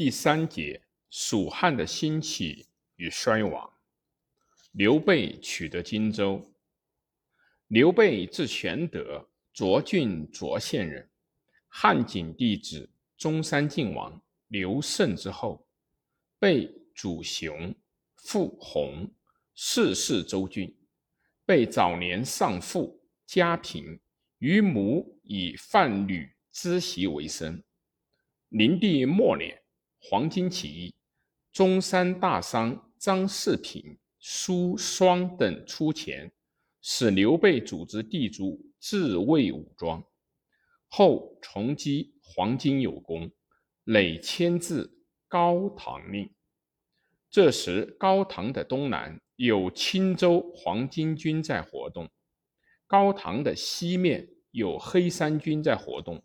第三节：蜀汉的兴起与衰亡。刘备取得荆州。刘备字玄德，涿郡涿县人，汉景帝子中山靖王刘胜之后。被祖雄，父弘，世世州郡。被早年丧父，家贫，于母以贩履织席为生。灵帝末年，黄巾起义，中山大商张世平、苏双等出钱。使刘备组织地主自卫武装，后重击黄巾有功，累迁至高唐令。这时高唐的东南有青州黄巾军在活动，高唐的西面有黑山军在活动。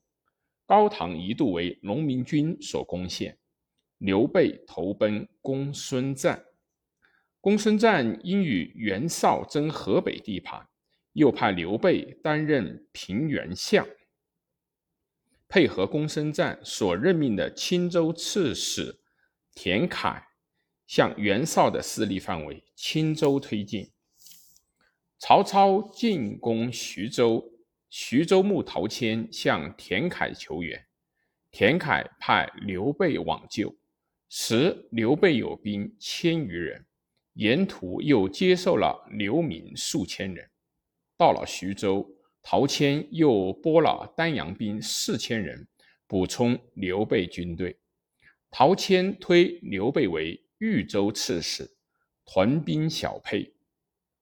高唐一度为农民军所攻陷，刘备投奔公孙瓒。公孙瓒因与袁绍争河北地盘，又派刘备担任平原相，配合公孙瓒所任命的青州刺史田楷，向袁绍的势力范围青州推进。曹操进攻徐州，徐州牧陶谦向田楷求援，田楷派刘备往救，时刘备有兵千余人。沿途又接受了流民数千人，到了徐州，陶谦又拨了丹阳兵四千人补充刘备军队。陶谦推刘备为豫州刺史，屯兵小沛。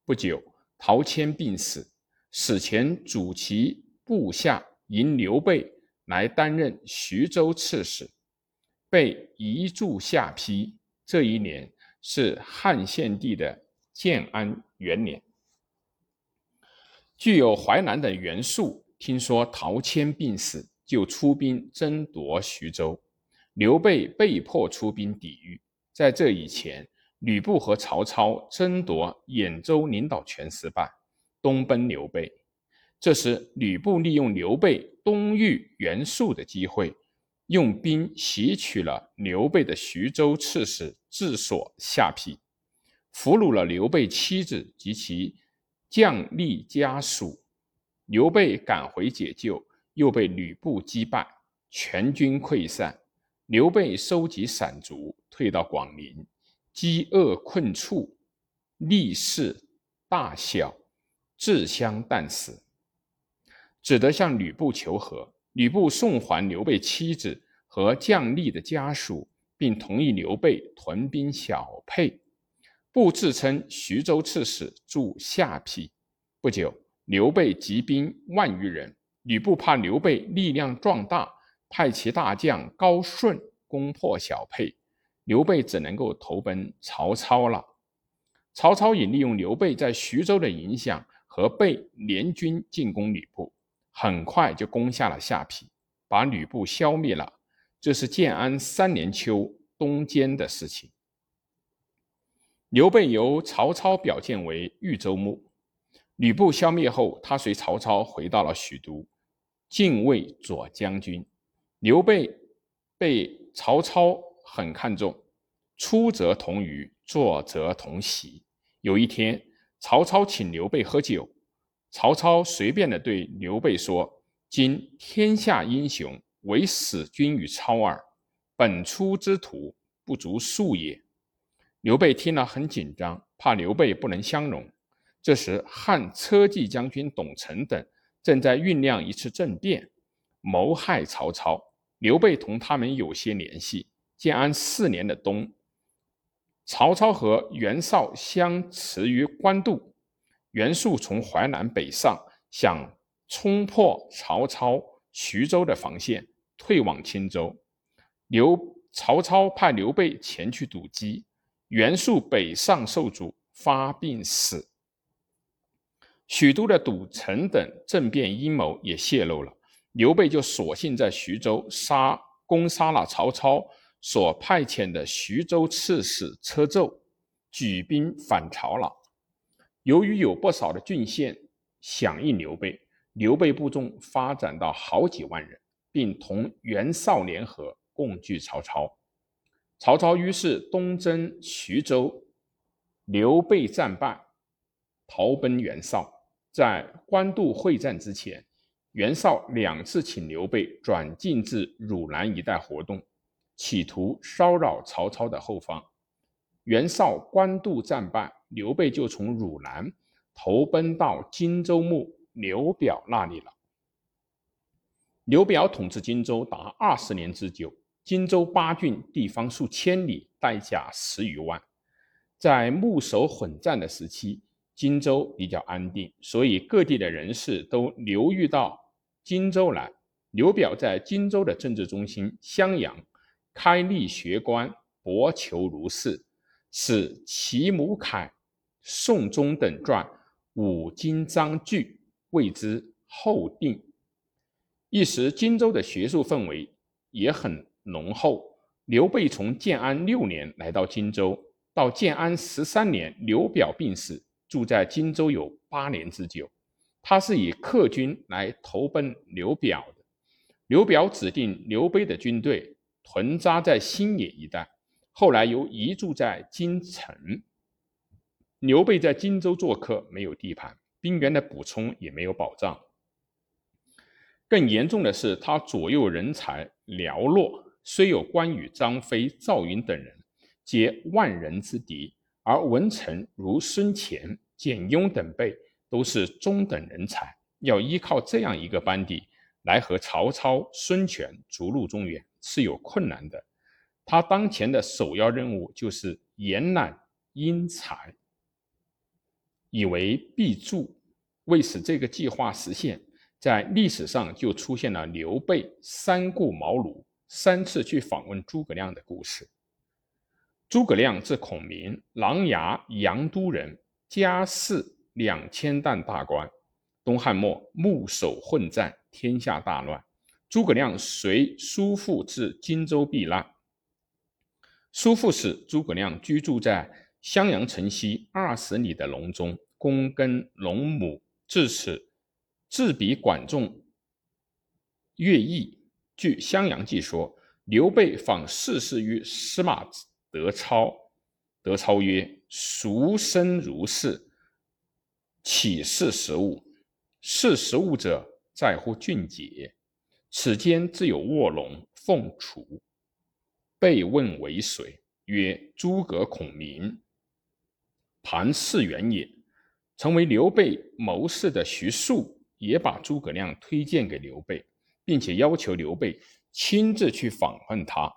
不久，陶谦病死，死前主其部下迎刘备来担任徐州刺史，被移驻下邳。这一年。是汉献帝的建安元年，具有淮南的袁术听说陶谦病死，就出兵争夺徐州，刘备被迫出兵抵御。在这以前，吕布和曹操争夺兖州领导权失败，东奔刘备。这时，吕布利用刘备东遇袁术的机会。用兵袭取了刘备的徐州刺史治所下邳，俘虏了刘备妻子及其将吏家属。刘备赶回解救，又被吕布击败，全军溃散。刘备收集散卒，退到广陵，饥饿困处，力士大小自相啖死，只得向吕布求和。吕布送还刘备妻子和将吏的家属，并同意刘备屯兵小沛，布自称徐州刺史，驻下邳。不久，刘备集兵万余人，吕布怕刘备力量壮大，派其大将高顺攻破小沛，刘备只能够投奔曹操了。曹操也利用刘备在徐州的影响，和备联军进攻吕布。很快就攻下了下邳，把吕布消灭了。这是建安三年秋冬间的事情。刘备由曹操表荐为豫州牧。吕布消灭后，他随曹操回到了许都，进位左将军。刘备被曹操很看重，出则同舆，坐则同席。有一天，曹操请刘备喝酒。曹操随便的对刘备说：“今天下英雄，唯使君与操耳。本初之徒，不足数也。”刘备听了很紧张，怕刘备不能相容。这时，汉车骑将军董承等正在酝酿一次政变，谋害曹操。刘备同他们有些联系。建安四年的冬，曹操和袁绍相持于官渡。袁术从淮南北上，想冲破曹操徐州的防线，退往青州。刘曹操派刘备前去堵击，袁术北上受阻，发病死。许都的堵城等政变阴谋也泄露了，刘备就索性在徐州杀攻杀了曹操所派遣的徐州刺史车胄，举兵反曹了。由于有不少的郡县响应刘备，刘备部众发展到好几万人，并同袁绍联合共拒曹操。曹操于是东征徐州，刘备战败，逃奔袁绍。在官渡会战之前，袁绍两次请刘备转进至汝南一带活动，企图骚扰曹操的后方。袁绍官渡战败，刘备就从汝南投奔到荆州牧刘表那里了。刘表统治荆州达二十年之久。荆州八郡地方数千里，代价十余万。在牧守混战的时期，荆州比较安定，所以各地的人士都流寓到荆州来。刘表在荆州的政治中心襄阳开立学官，博求儒士，使其母凯、宋忠等传五经章句，谓之后定。一时荆州的学术氛围也很。浓厚。刘备从建安六年来到荆州，到建安十三年，刘表病死，住在荆州有八年之久。他是以客军来投奔刘表的。刘表指定刘备的军队屯扎在新野一带，后来又移驻在京城。刘备在荆州做客，没有地盘，兵员的补充也没有保障。更严重的是，他左右人才寥落。虽有关羽、张飞、赵云等人，皆万人之敌，而文臣如孙乾、简雍等辈都是中等人才，要依靠这样一个班底来和曹操、孙权逐鹿中原是有困难的。他当前的首要任务就是延揽英才，以为必助。为使这个计划实现，在历史上就出现了刘备三顾茅庐。三次去访问诸葛亮的故事。诸葛亮字孔明，琅琊阳都人，家世两千担大官。东汉末，牧守混战，天下大乱。诸葛亮随叔父至荆州避难。叔父使诸葛亮居住在襄阳城西二十里的隆中，躬耕龙母。至此，自比管仲、乐毅。据《襄阳记》说，刘备访士事于司马德操，德操曰：“孰生如是？岂是食物？是食物者，在乎俊杰。此间自有卧龙凤雏。”备问为谁？曰：“诸葛孔明。”庞士元也。成为刘备谋士的徐庶也把诸葛亮推荐给刘备。并且要求刘备亲自去访问他。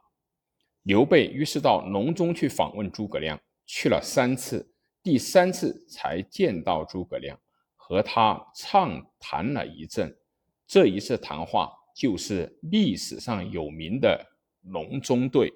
刘备于是到隆中去访问诸葛亮，去了三次，第三次才见到诸葛亮，和他畅谈了一阵。这一次谈话就是历史上有名的隆中对。